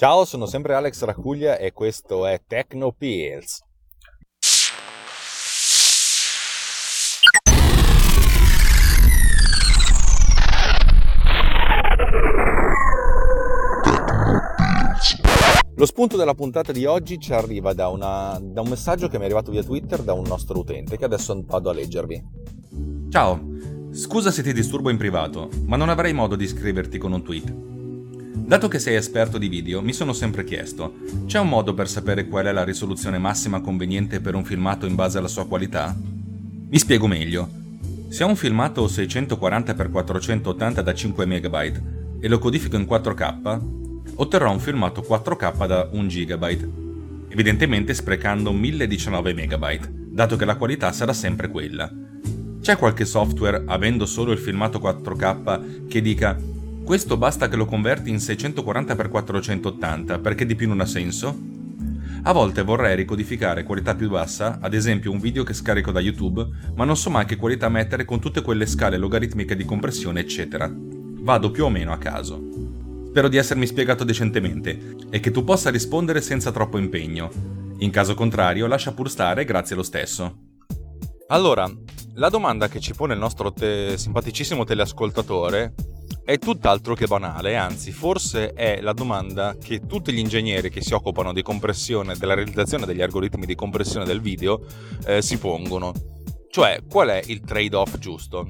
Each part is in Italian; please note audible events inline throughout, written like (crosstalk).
Ciao, sono sempre Alex Racuglia e questo è Techno Pills. Lo spunto della puntata di oggi ci arriva da, una, da, un messaggio che mi è arrivato via Twitter da un nostro utente che adesso vado a leggervi. Ciao, scusa se ti disturbo in privato, ma non avrei modo di scriverti con un tweet. Dato che sei esperto di video, mi sono sempre chiesto, c'è un modo per sapere qual è la risoluzione massima conveniente per un filmato in base alla sua qualità? Mi spiego meglio. Se ho un filmato 640x480 da 5 MB e lo codifico in 4K, otterrò un filmato 4K da 1 GB, evidentemente sprecando 1019 MB, dato che la qualità sarà sempre quella. C'è qualche software, avendo solo il filmato 4K, che dica questo basta che lo converti in 640x480 perché di più non ha senso? A volte vorrei ricodificare qualità più bassa, ad esempio un video che scarico da YouTube, ma non so mai che qualità mettere con tutte quelle scale logaritmiche di compressione, eccetera. Vado più o meno a caso. Spero di essermi spiegato decentemente e che tu possa rispondere senza troppo impegno. In caso contrario, lascia pur stare, grazie lo stesso. Allora, la domanda che ci pone il nostro te- simpaticissimo teleascoltatore è tutt'altro che banale, anzi forse è la domanda che tutti gli ingegneri che si occupano di compressione, della realizzazione degli algoritmi di compressione del video eh, si pongono. Cioè, qual è il trade-off giusto?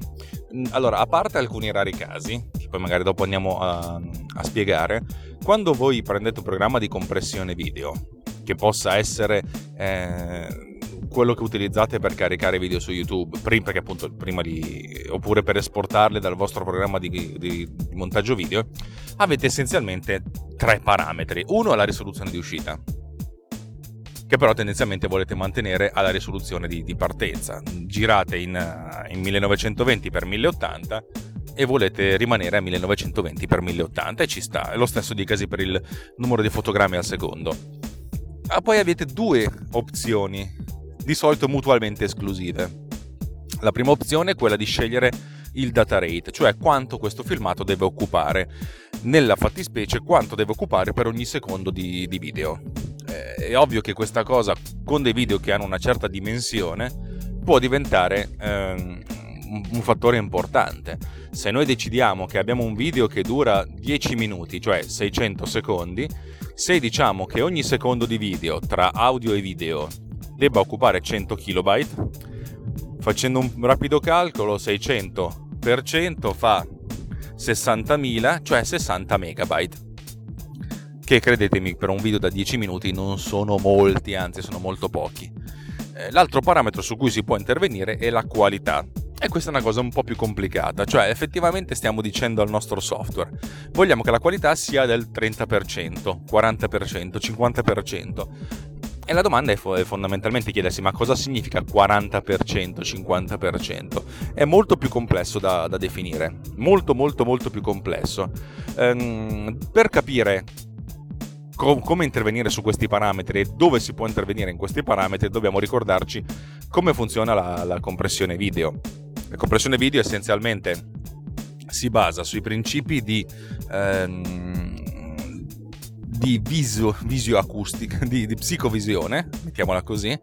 Mm, allora, a parte alcuni rari casi, che poi magari dopo andiamo a, a spiegare, quando voi prendete un programma di compressione video, che possa essere eh, quello che utilizzate per caricare video su YouTube, perché appunto prima di, oppure per esportarli dal vostro programma di, di, di, montaggio video, avete essenzialmente tre parametri. Uno è la risoluzione di uscita, che però tendenzialmente volete mantenere alla risoluzione di, di partenza. Girate in, in 1920x1080 e volete rimanere a 1920x1080 e ci sta. È lo stesso dicasi per il numero di fotogrammi al secondo. Ah, poi avete due opzioni, di solito mutualmente esclusive. La prima opzione è quella di scegliere il data rate, cioè quanto questo filmato deve occupare. Nella fattispecie, quanto deve occupare per ogni secondo di, di video eh, è ovvio che questa cosa con dei video che hanno una certa dimensione può diventare ehm, un fattore importante. Se noi decidiamo che abbiamo un video che dura 10 minuti, cioè 600 secondi, se diciamo che ogni secondo di video tra audio e video debba occupare 100 KB, facendo un rapido calcolo, 600 per 100 fa 60.000, cioè 60 megabyte che credetemi per un video da 10 minuti non sono molti, anzi sono molto pochi. Eh, l'altro parametro su cui si può intervenire è la qualità. E questa è una cosa un po' più complicata, cioè effettivamente stiamo dicendo al nostro software, vogliamo che la qualità sia del 30%, 40%, 50%. E la domanda è fondamentalmente chiedersi ma cosa significa 40%, 50%? È molto più complesso da, da definire, molto molto molto più complesso. Ehm, per capire come intervenire su questi parametri e dove si può intervenire in questi parametri, dobbiamo ricordarci come funziona la, la compressione video. La compressione video essenzialmente si basa sui principi di, ehm, di visio, visioacustica, di, di psicovisione, mettiamola così,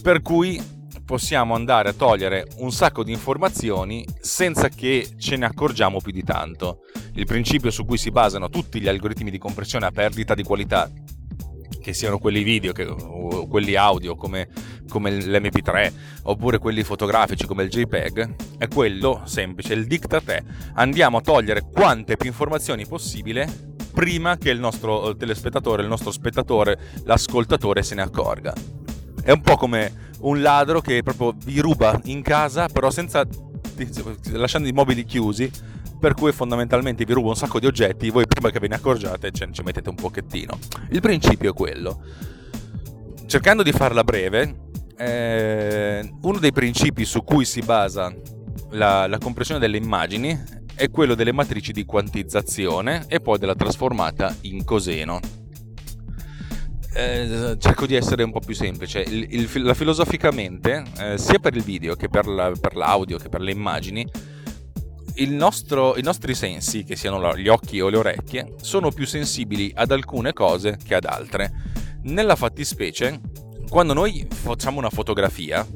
per cui possiamo andare a togliere un sacco di informazioni senza che ce ne accorgiamo più di tanto. Il principio su cui si basano tutti gli algoritmi di compressione a perdita di qualità, che siano quelli video che, o quelli audio come, come l'MP3 oppure quelli fotografici come il JPEG, è quello semplice. Il diktat è andiamo a togliere quante più informazioni possibile prima che il nostro telespettatore, il nostro spettatore, l'ascoltatore se ne accorga. È un po' come un ladro che proprio vi ruba in casa, però senza lasciando i mobili chiusi, per cui fondamentalmente vi rubo un sacco di oggetti, voi prima che ve ne accorgiate ce ci mettete un pochettino. Il principio è quello. Cercando di farla breve, eh, uno dei principi su cui si basa la, la compressione delle immagini è quello delle matrici di quantizzazione e poi della trasformata in coseno. Eh, cerco di essere un po' più semplice. Il, il, la, filosoficamente, eh, sia per il video che per, la, per, l'audio che per le immagini, nostro, i nostri sensi, che siano gli occhi o le orecchie, sono più sensibili ad alcune cose che ad altre. Nella fattispecie, quando noi facciamo una fotografia,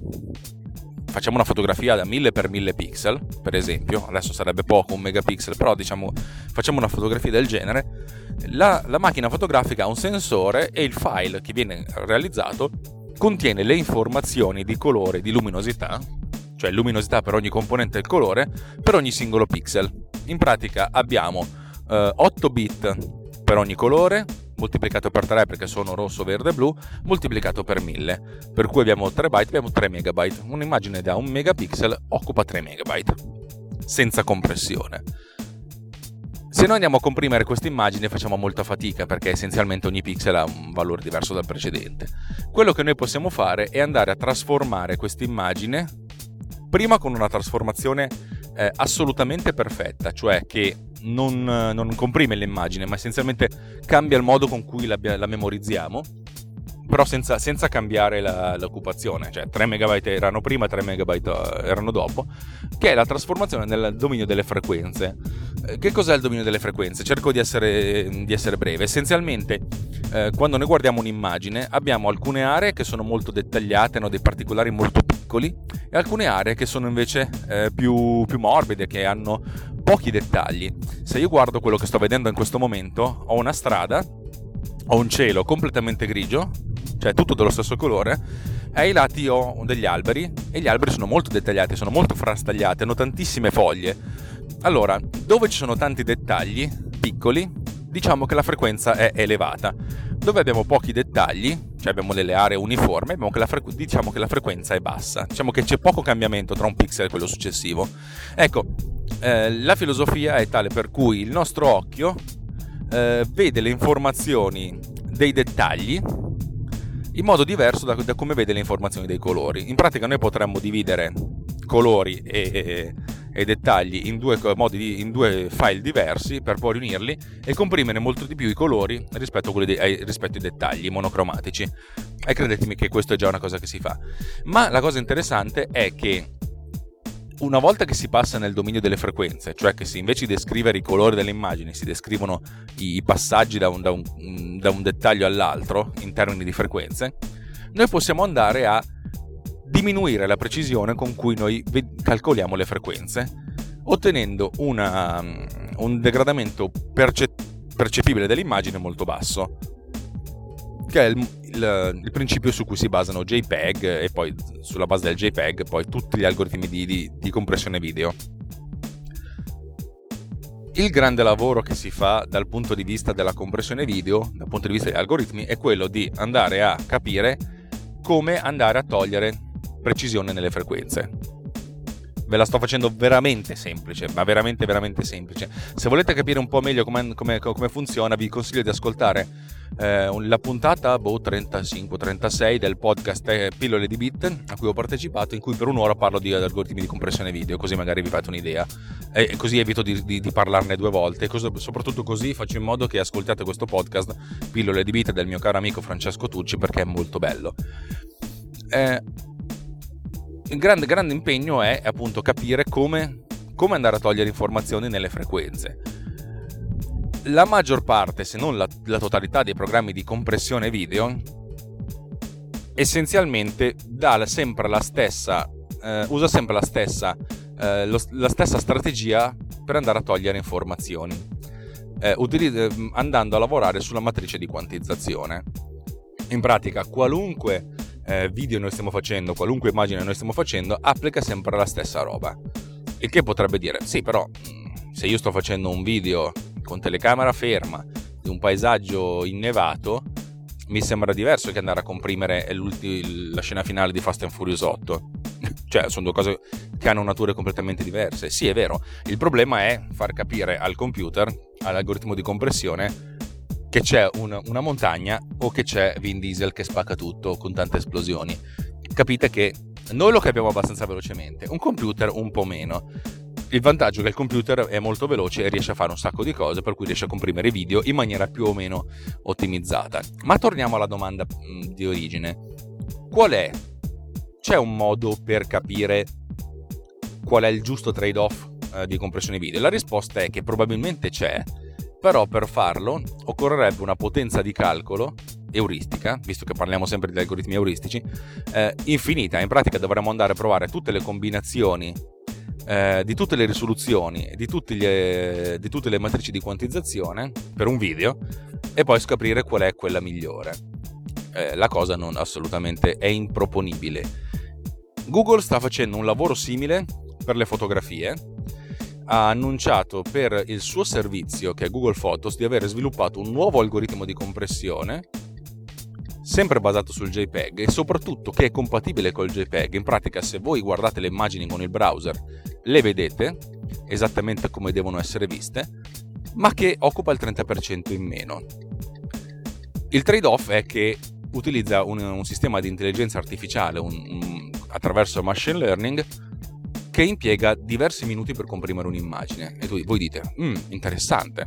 facciamo una fotografia da 1000 x 1000 pixel, per esempio, adesso sarebbe poco un megapixel, però diciamo facciamo una fotografia del genere, la, la macchina fotografica ha un sensore e il file che viene realizzato contiene le informazioni di colore di luminosità, cioè luminosità per ogni componente del colore, per ogni singolo pixel. In pratica abbiamo eh, 8 bit per ogni colore, moltiplicato per 3 perché sono rosso, verde e blu, moltiplicato per 1000. Per cui abbiamo 3 byte, abbiamo 3 megabyte. Un'immagine da 1 megapixel occupa 3 megabyte, senza compressione. Se noi andiamo a comprimere questa immagine facciamo molta fatica perché essenzialmente ogni pixel ha un valore diverso dal precedente. Quello che noi possiamo fare è andare a trasformare questa immagine prima con una trasformazione eh, assolutamente perfetta, cioè che non, non, comprime l'immagine, ma essenzialmente cambia il modo con cui la, la memorizziamo, però senza, senza cambiare la, l'occupazione, cioè 3 MB erano prima, 3 MB eh, erano dopo, che è la trasformazione nel dominio delle frequenze. Eh, che cos'è il dominio delle frequenze? Cerco di essere, di essere breve. Essenzialmente, eh, quando noi guardiamo un'immagine, abbiamo alcune aree che sono molto dettagliate, hanno dei particolari molto piccoli, e alcune aree che sono invece eh, più, più morbide, che hanno pochi dettagli. Se io guardo quello che sto vedendo in questo momento, ho una strada, ho un cielo completamente grigio, cioè tutto dello stesso colore, e ai lati ho degli alberi, e gli alberi sono molto dettagliati, sono molto frastagliati, hanno tantissime foglie. Allora, dove ci sono tanti dettagli piccoli, diciamo che la frequenza è elevata. Dove abbiamo pochi dettagli, cioè abbiamo delle aree uniformi, che frequ- diciamo che la frequenza è bassa. Diciamo che c'è poco cambiamento tra un pixel e quello successivo. Ecco, eh, la filosofia è tale per cui il nostro occhio eh, vede le informazioni dei dettagli in modo diverso da, da, come vede le informazioni dei colori. In pratica noi potremmo dividere colori e, e, dettagli in due, di, in due, file diversi per poi riunirli e comprimere molto di più i colori rispetto, di, ai, rispetto ai dettagli monocromatici. E credetemi che questo è già una cosa che si fa. Ma la cosa interessante è che una volta che si passa nel dominio delle frequenze, cioè che se invece di descrivere i colori delle immagini si descrivono i passaggi da un, da un, da un dettaglio all'altro in termini di frequenze, noi possiamo andare a diminuire la precisione con cui noi calcoliamo le frequenze, ottenendo una, un degradamento perce- percepibile dell'immagine molto basso che è il, il, il, principio su cui si basano JPEG e poi sulla base del JPEG poi tutti gli algoritmi di, di, di compressione video. Il grande lavoro che si fa dal punto di vista della compressione video, dal punto di vista degli algoritmi, è quello di andare a capire come andare a togliere precisione nelle frequenze. Ve la sto facendo veramente semplice, ma veramente veramente semplice. Se volete capire un po' meglio come, come, come funziona, vi consiglio di ascoltare eh, la puntata boh, 35-36 del podcast eh, Pillole di Bit a cui ho partecipato, in cui per un'ora parlo di algoritmi di compressione video, così magari vi fate un'idea. E così evito di, di, di parlarne due volte. E soprattutto così faccio in modo che ascoltiate questo podcast Pillole di Bit del mio caro amico Francesco Tucci perché è molto bello. Eh, il grande, grande impegno è appunto capire come, come andare a togliere informazioni nelle frequenze la maggior parte, se non la, la totalità dei programmi di compressione video, essenzialmente dà sempre la stessa, eh, usa sempre la stessa, eh, lo, la stessa strategia per andare a togliere informazioni, eh, utilizz- andando a lavorare sulla matrice di quantizzazione. In pratica, qualunque eh, video noi stiamo facendo, qualunque immagine noi stiamo facendo, applica sempre la stessa roba. Il che potrebbe dire, sì, però mm, se io sto facendo un video con telecamera ferma di un paesaggio innevato, mi sembra diverso che andare a comprimere la scena finale di Fast and Furious 8. (laughs) Cioè, sono due cose che hanno nature completamente diverse. Sì, è vero. Il problema è far capire al computer, all'algoritmo di compressione, che c'è un, una montagna o che c'è Vin Diesel che spacca tutto con tante esplosioni. Capite che noi lo capiamo abbastanza velocemente, un computer un po' meno. Il vantaggio è che il computer è molto veloce e riesce a fare un sacco di cose, per cui riesce a comprimere i video in maniera più o meno ottimizzata. Ma torniamo alla domanda di origine. Qual è? C'è un modo per capire qual è il giusto trade-off eh, di compressione video? La risposta è che probabilmente c'è, però per farlo occorrerebbe una potenza di calcolo euristica, visto che parliamo sempre di algoritmi euristici, eh, infinita. In pratica dovremmo andare a provare tutte le combinazioni eh, di tutte le risoluzioni, di, gli, di tutte le matrici di quantizzazione per un video e poi scoprire qual è quella migliore. Eh, la cosa non assolutamente è improponibile. Google sta facendo un lavoro simile per le fotografie ha annunciato per il suo servizio, che è Google Photos, di aver sviluppato un nuovo algoritmo di compressione, sempre basato sul JPEG e soprattutto che è compatibile col JPEG. In pratica, se voi guardate le immagini con il browser, le vedete esattamente come devono essere viste, ma che occupa il 30% in meno. Il trade-off è che utilizza un, un sistema di intelligenza artificiale un, un, attraverso machine learning che impiega diversi minuti per comprimere un'immagine. E tu, voi dite, mm, interessante.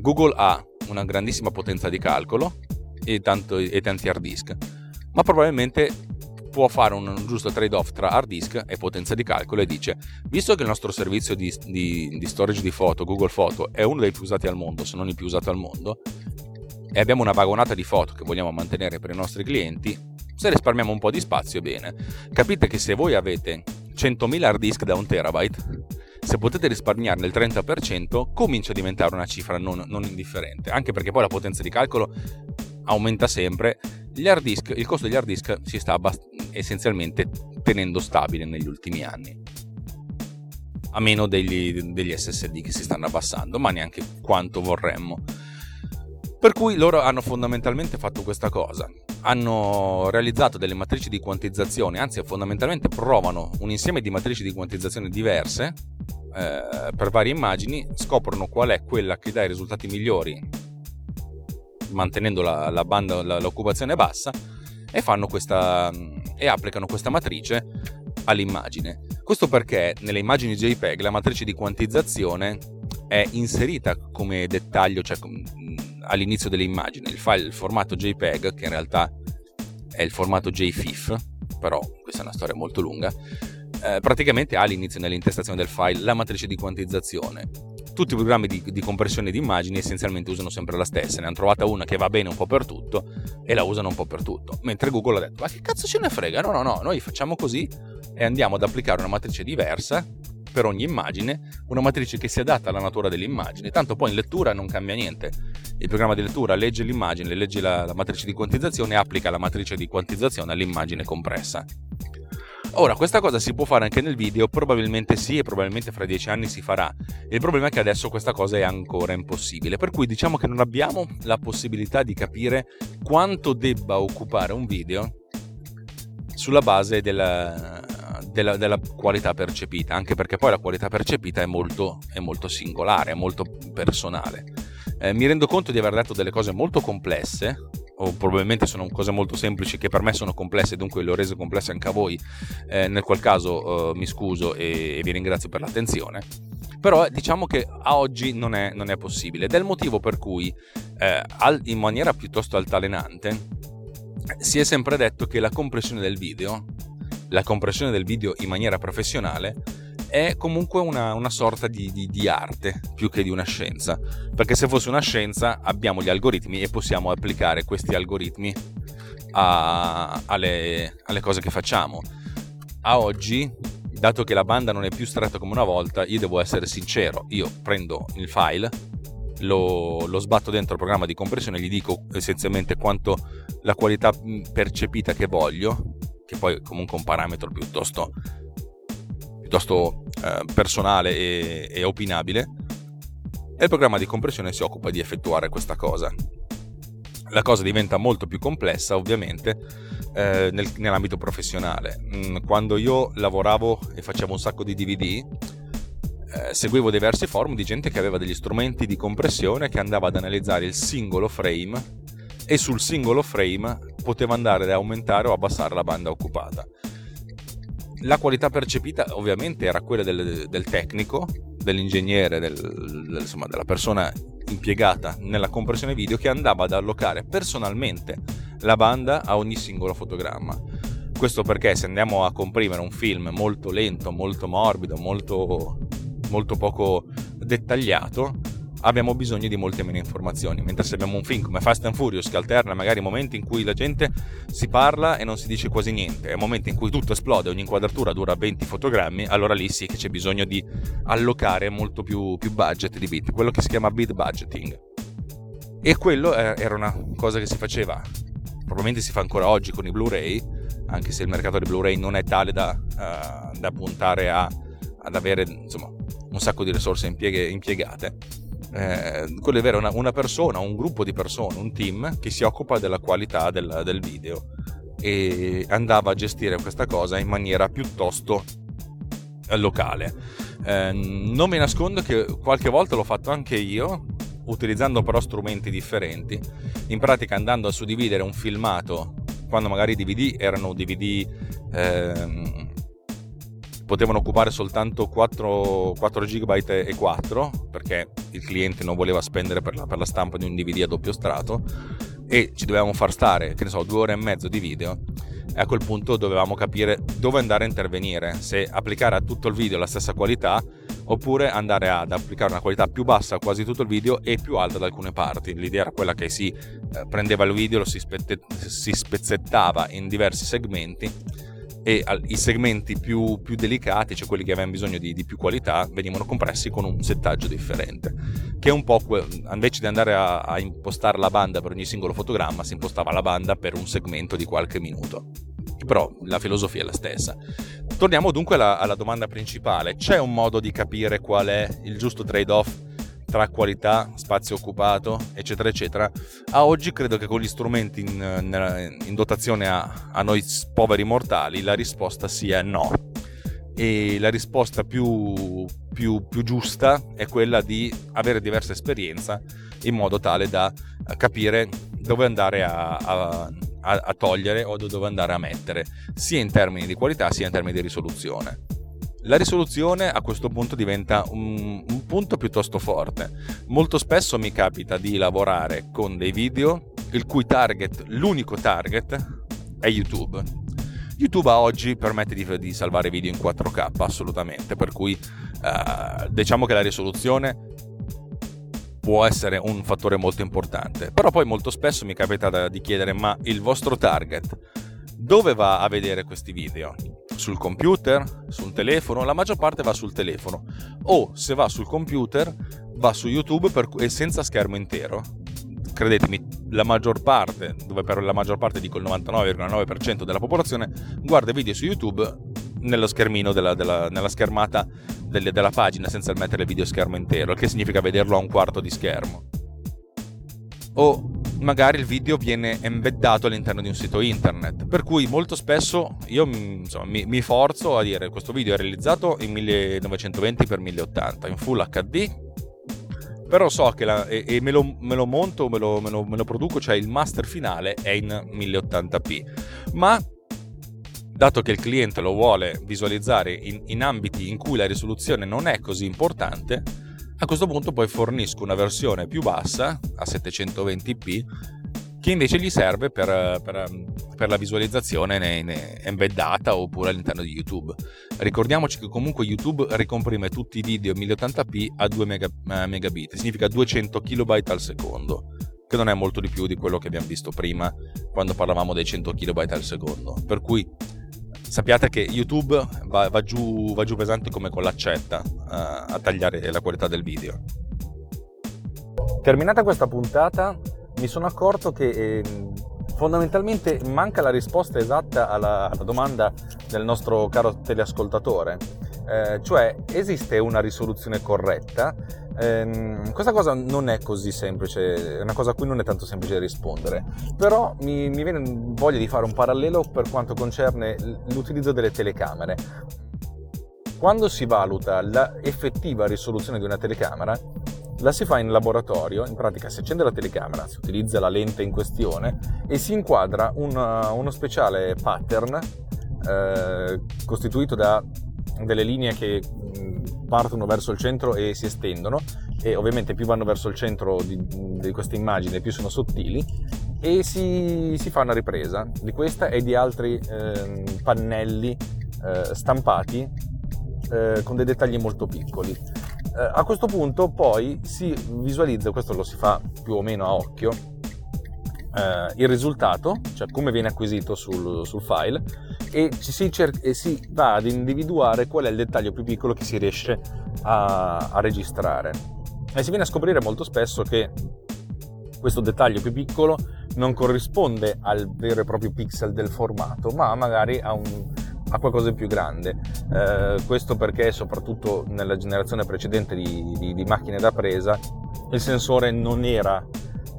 Google ha una grandissima potenza di calcolo e, tanto, e tanti hard disk, ma probabilmente può fare un giusto trade-off tra hard disk e potenza di calcolo e dice, visto che il nostro servizio di, di, di storage di foto, Google Photo, è uno dei più usati al mondo, se non il più usato al mondo, e abbiamo una vagonata di foto che vogliamo mantenere per i nostri clienti, se risparmiamo un po' di spazio, bene. Capite che se voi avete 100.000 hard disk da un terabyte, se potete risparmiarne il 30%, comincia a diventare una cifra non, non, indifferente, anche perché poi la potenza di calcolo aumenta sempre. Disk, il costo degli hard disk si sta abbast- essenzialmente tenendo stabile negli ultimi anni. A meno degli, degli SSD che si stanno abbassando, ma neanche quanto vorremmo. Per cui loro hanno fondamentalmente fatto questa cosa. Hanno realizzato delle matrici di quantizzazione, anzi fondamentalmente provano un insieme di matrici di quantizzazione diverse eh, per varie immagini, scoprono qual è quella che dà i risultati migliori mantenendo la, la banda, la, l'occupazione bassa e, questa, e applicano questa matrice all'immagine. Questo perché nelle immagini JPEG la matrice di quantizzazione è inserita come dettaglio, cioè all'inizio delle immagini. Il file, il formato JPEG, che in realtà è il formato JFIF, però questa è una storia molto lunga, eh, praticamente ha all'inizio nell'intestazione del file la matrice di quantizzazione. Tutti i programmi di, di, compressione di immagini essenzialmente usano sempre la stessa, ne hanno trovata una che va bene un po' per tutto e la usano un po' per tutto. Mentre Google ha detto: Ma che cazzo ce ne frega? No, no, no, noi facciamo così e andiamo ad applicare una matrice diversa per ogni immagine, una matrice che si adatta alla natura dell'immagine, tanto poi in lettura non cambia niente. Il programma di lettura legge l'immagine, legge la, la matrice di quantizzazione e applica la matrice di quantizzazione all'immagine compressa. Ora, questa cosa si può fare anche nel video, probabilmente sì e probabilmente fra dieci anni si farà. Il problema è che adesso questa cosa è ancora impossibile, per cui diciamo che non abbiamo la possibilità di capire quanto debba occupare un video sulla base della, della, della, qualità percepita, anche perché poi la qualità percepita è molto, è molto singolare, è molto personale. Eh, mi rendo conto di aver detto delle cose molto complesse, o probabilmente sono cose molto semplici che per me sono complesse, dunque le ho rese complesse anche a voi, eh, nel qual caso eh, mi scuso e, e, vi ringrazio per l'attenzione. Però diciamo che a oggi non è, non è possibile ed è il motivo per cui eh, al, in maniera piuttosto altalenante si è sempre detto che la compressione del video la compressione del video in maniera professionale è comunque una, una sorta di, di, di, arte più che di una scienza. Perché se fosse una scienza abbiamo gli algoritmi e possiamo applicare questi algoritmi a, alle, alle cose che facciamo. A oggi, dato che la banda non è più stretta come una volta, io devo essere sincero, io prendo il file, lo, lo, sbatto dentro il programma di compressione, gli dico essenzialmente quanto la qualità percepita che voglio che poi è comunque un parametro piuttosto, piuttosto eh, personale e, e opinabile, e il programma di compressione si occupa di effettuare questa cosa. la cosa diventa molto più complessa ovviamente eh, nel, nell'ambito professionale. Mm, quando io lavoravo e facevo un sacco di DVD, eh, seguivo diversi forum di gente che aveva degli strumenti di compressione che andava ad analizzare il singolo frame e sul singolo frame poteva andare ad aumentare o abbassare la banda occupata. La qualità percepita ovviamente era quella del, del tecnico, dell'ingegnere, del, del, insomma, della persona impiegata nella compressione video che andava ad allocare personalmente la banda a ogni singolo fotogramma. Questo perché se andiamo a comprimere un film molto lento, molto morbido, molto, molto poco dettagliato, abbiamo bisogno di molte meno informazioni. Mentre se abbiamo un film come Fast and Furious che alterna magari momenti in cui la gente si parla e non si dice quasi niente, e momenti in cui tutto esplode, ogni inquadratura dura 20 fotogrammi, allora lì sì che c'è bisogno di allocare molto più, più budget di bit, quello che si chiama bit budgeting. E quello eh, era una cosa che si faceva, probabilmente si fa ancora oggi con i Blu-ray, anche se il mercato dei Blu-ray non è tale da, uh, da puntare a, ad avere insomma, un sacco di risorse impiegate eh, quello è vero, una, una, persona, un gruppo di persone, un team che si occupa della qualità del, del video e andava a gestire questa cosa in maniera piuttosto locale. Eh, non mi nascondo che qualche volta l'ho fatto anche io, utilizzando però strumenti differenti. In pratica andando a suddividere un filmato, quando magari i DVD erano DVD ehm, potevano occupare soltanto 4, 4 GB e 4 perché il cliente non voleva spendere per la, per la, stampa di un DVD a doppio strato e ci dovevamo far stare, che ne so, due ore e mezzo di video e a quel punto dovevamo capire dove andare a intervenire, se applicare a tutto il video la stessa qualità oppure andare ad applicare una qualità più bassa a quasi tutto il video e più alta ad alcune parti. L'idea era quella che si eh, prendeva il video, lo si, spette, si spezzettava in diversi segmenti e i segmenti più, più, delicati, cioè quelli che avevano bisogno di, di, più qualità, venivano compressi con un settaggio differente. Che è un po' que- invece di andare a, a, impostare la banda per ogni singolo fotogramma, si impostava la banda per un segmento di qualche minuto. Però la filosofia è la stessa. Torniamo dunque alla, alla domanda principale: c'è un modo di capire qual è il giusto trade-off tra qualità, spazio occupato, eccetera, eccetera. A oggi credo che con gli strumenti in, in dotazione a, a, noi poveri mortali la risposta sia no. E la risposta più, più, più giusta è quella di avere diversa esperienza in modo tale da capire dove andare a, a, a togliere o dove andare a mettere, sia in termini di qualità sia in termini di risoluzione. La risoluzione a questo punto diventa un, un, punto piuttosto forte. Molto spesso mi capita di lavorare con dei video il cui target, l'unico target, è YouTube. YouTube a oggi permette di, di salvare video in 4K assolutamente, per cui uh, diciamo che la risoluzione può essere un fattore molto importante. Però poi molto spesso mi capita di chiedere ma il vostro target dove va a vedere questi video? Sul computer, sul telefono, la maggior parte va sul telefono o se va sul computer va su YouTube per, e senza schermo intero. Credetemi, la maggior parte, dove per la maggior parte dico il 99,9% della popolazione, guarda video su YouTube nello schermino della, della, nella schermata delle, della pagina senza mettere il video schermo intero, che significa vederlo a un quarto di schermo. O magari il video viene embeddato all'interno di un sito internet. Per cui molto spesso io insomma, mi, mi, forzo a dire questo video è realizzato in 1920x1080 in Full HD. Però so che la, e, e me, lo, me, lo, monto, me lo, me, me lo produco, cioè il master finale è in 1080p. Ma dato che il cliente lo vuole visualizzare in, in ambiti in cui la risoluzione non è così importante, a questo punto poi fornisco una versione più bassa a 720p che invece gli serve per, per, per la visualizzazione in, in embeddata oppure all'interno di YouTube. Ricordiamoci che comunque YouTube ricomprime tutti i video 1080p a 2 mega, eh, megabit, significa 200 KB al secondo, che non è molto di più di quello che abbiamo visto prima quando parlavamo dei 100 KB al secondo. Per cui sappiate che YouTube va, va, giù, va giù, pesante come con l'accetta uh, a tagliare la qualità del video. Terminata questa puntata, mi sono accorto che eh, fondamentalmente manca la risposta esatta alla, alla, domanda del nostro caro teleascoltatore. Eh, cioè esiste una risoluzione corretta? Eh, questa cosa non è così semplice, è una cosa a cui non è tanto semplice rispondere, però mi, mi viene voglia di fare un parallelo per quanto concerne l'utilizzo delle telecamere. Quando si valuta l'effettiva risoluzione di una telecamera, la si fa in laboratorio, in pratica si accende la telecamera, si utilizza la lente in questione e si inquadra una, uno speciale pattern eh, costituito da delle linee che partono verso il centro e si estendono e ovviamente più vanno verso il centro di, di queste immagini più sono sottili e si, si, fa una ripresa di questa e di altri eh, pannelli eh, stampati eh, con dei dettagli molto piccoli. Eh, a questo punto poi si visualizza, questo lo si fa più o meno a occhio, eh, il risultato, cioè come viene acquisito sul, sul file e, si cer- e, si va ad individuare qual è il dettaglio più piccolo che si riesce a, a registrare. E si viene a scoprire molto spesso che questo dettaglio più piccolo non corrisponde al vero e proprio pixel del formato, ma magari a, un, a qualcosa di più grande. Eh, questo perché soprattutto nella generazione precedente di, di, di macchine da presa il sensore non era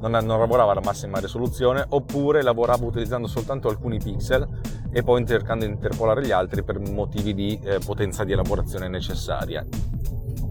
non, non lavorava alla massima risoluzione oppure lavorava utilizzando soltanto alcuni pixel e poi cercando di interpolare gli altri per motivi di eh, potenza di elaborazione necessaria.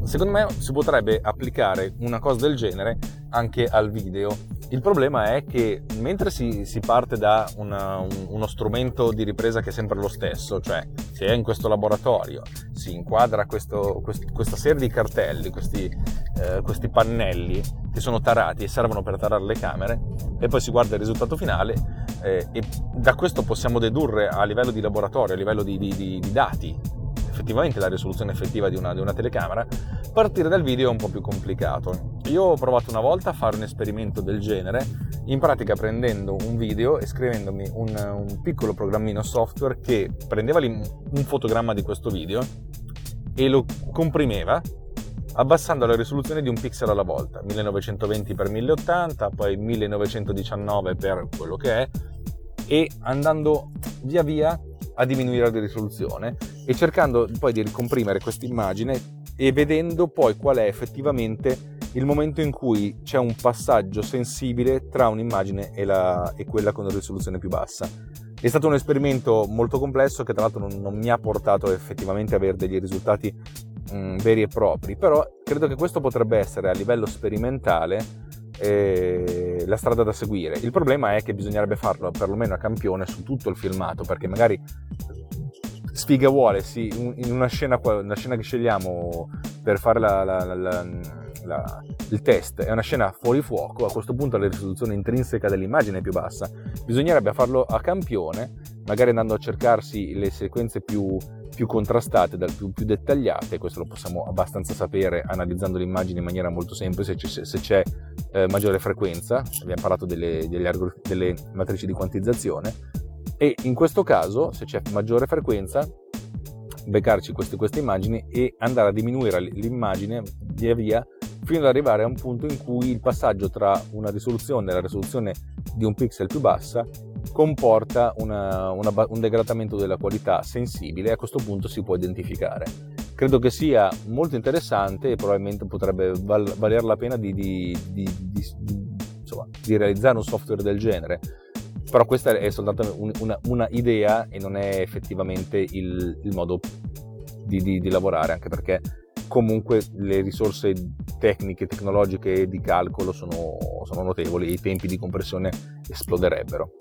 Secondo me si potrebbe applicare una cosa del genere anche al video. Il problema è che mentre si, si parte da una, un, uno strumento di ripresa che è sempre lo stesso, cioè si è in questo laboratorio, si inquadra questo, quest, questa serie di cartelli, questi, eh, questi pannelli che sono tarati e servono per tarare le camere, e poi si guarda il risultato finale eh, e da questo possiamo dedurre a livello di laboratorio, a livello di, di, di, di dati, effettivamente la risoluzione effettiva di una, di una, telecamera, partire dal video è un po' più complicato. Io ho provato una volta a fare un esperimento del genere, in pratica prendendo un video e scrivendomi un, un piccolo programmino software che prendeva un fotogramma di questo video e lo comprimeva abbassando la risoluzione di un pixel alla volta, 1920x1080, poi 1919 per quello che è, e andando via via a diminuire la risoluzione e cercando poi di ricomprimere questa immagine e vedendo poi qual è effettivamente il momento in cui c'è un passaggio sensibile tra un'immagine e, la, e quella con risoluzione più bassa. È stato un esperimento molto complesso che tra l'altro non, non mi ha portato effettivamente ad avere degli risultati mh, mm, veri e propri, però credo che questo potrebbe essere a livello sperimentale eh, la strada da seguire. Il problema è che bisognerebbe farlo perlomeno a campione su tutto il filmato, perché magari sfiga vuole, sì, in una scena, una scena che scegliamo per fare la, la, la, il test è una scena fuori fuoco, a questo punto la risoluzione intrinseca dell'immagine è più bassa. Bisognerebbe farlo a campione, magari andando a cercarsi le sequenze più più contrastate, più, più, dettagliate, questo lo possiamo abbastanza sapere analizzando l'immagine in maniera molto semplice, se c'è eh, maggiore frequenza, abbiamo parlato delle, delle, delle matrici di quantizzazione, e in questo caso se c'è maggiore frequenza beccarci queste, queste immagini e andare a diminuire l'immagine via via fino ad arrivare a un punto in cui il passaggio tra una risoluzione e la risoluzione di un pixel più bassa comporta una, una, un degradamento della qualità sensibile e a questo punto si può identificare. Credo che sia molto interessante e probabilmente potrebbe val- valer la pena di, di, di, insomma, di, realizzare un software del genere. Però questa è soltanto un, una, una, idea e non è effettivamente il, il modo di, lavorare, anche perché comunque le risorse tecniche, tecnologiche di calcolo sono, sono notevoli e i tempi di compressione esploderebbero.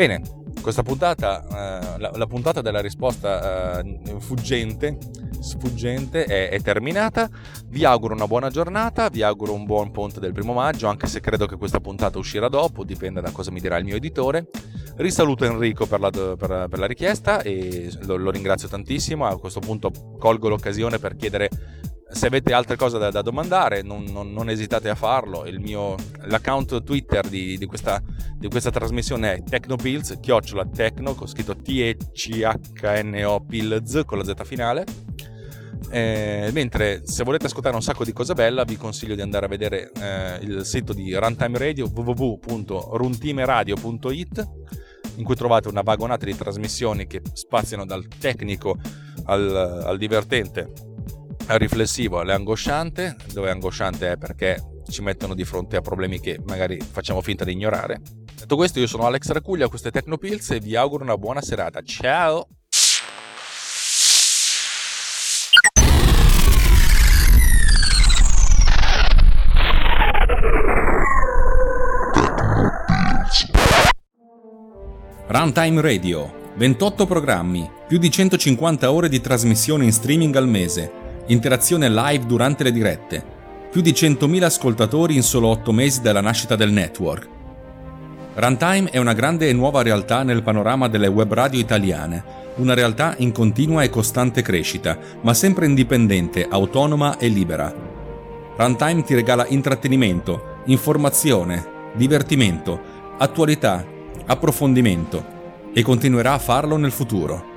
Bene, questa puntata, eh, la, la, puntata della risposta eh, fuggente, sfuggente è, è, terminata. Vi auguro una buona giornata, vi auguro un buon ponte del primo maggio, anche se credo che questa puntata uscirà dopo, dipende da cosa mi dirà il mio editore. Risaluto Enrico per la, per, per la richiesta e lo, lo ringrazio tantissimo. A questo punto colgo l'occasione per chiedere se avete altre cose da, da domandare, non, non, non, esitate a farlo. Mio, l'account Twitter di, di, questa, di, questa, trasmissione è Tecnopills, chiocciola Tecno, con scritto T-E-C-H-N-O Pills con la Z finale. Eh, mentre se volete ascoltare un sacco di cose bella, vi consiglio di andare a vedere eh, il sito di Runtime Radio www.runtimeradio.it in cui trovate una vagonata di trasmissioni che spaziano dal tecnico al, al divertente, riflessivo, all'angosciante, dove angosciante è perché ci mettono di fronte a problemi che magari facciamo finta di ignorare. Detto questo, io sono Alex Racuglia, questo è Tecnopills e vi auguro una buona serata. Ciao! Runtime Radio 28 programmi, più di 150 ore di trasmissione in streaming al mese, interazione live durante le dirette, più di 100.000 ascoltatori in solo 8 mesi dalla nascita del network. Runtime è una grande e nuova realtà nel panorama delle web radio italiane, una realtà in continua e costante crescita, ma sempre indipendente, autonoma e libera. Runtime ti regala intrattenimento, informazione, divertimento, attualità, approfondimento e continuerà a farlo nel futuro.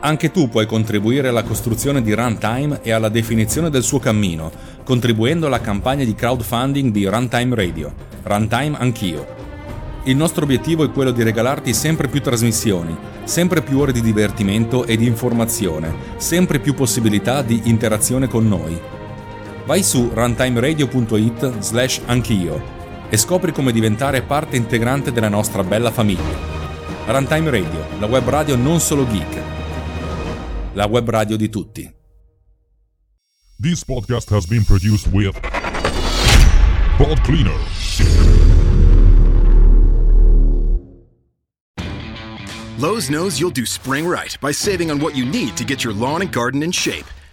Anche tu puoi contribuire alla costruzione di Runtime e alla definizione del suo cammino, contribuendo alla campagna di crowdfunding di Runtime Radio. Runtime Anch'io. Il nostro obiettivo è quello di regalarti sempre più trasmissioni, sempre più ore di divertimento e di informazione, sempre più possibilità di interazione con noi. Vai su runtimeradio.it slash anch'io e scopri come diventare parte integrante della nostra bella famiglia. Runtime Radio, la web radio non solo geek, la web radio di tutti. This podcast has been produced with Pod Cleaner. Lowe's knows you'll do spring right by saving on what you need to get your lawn and garden in shape.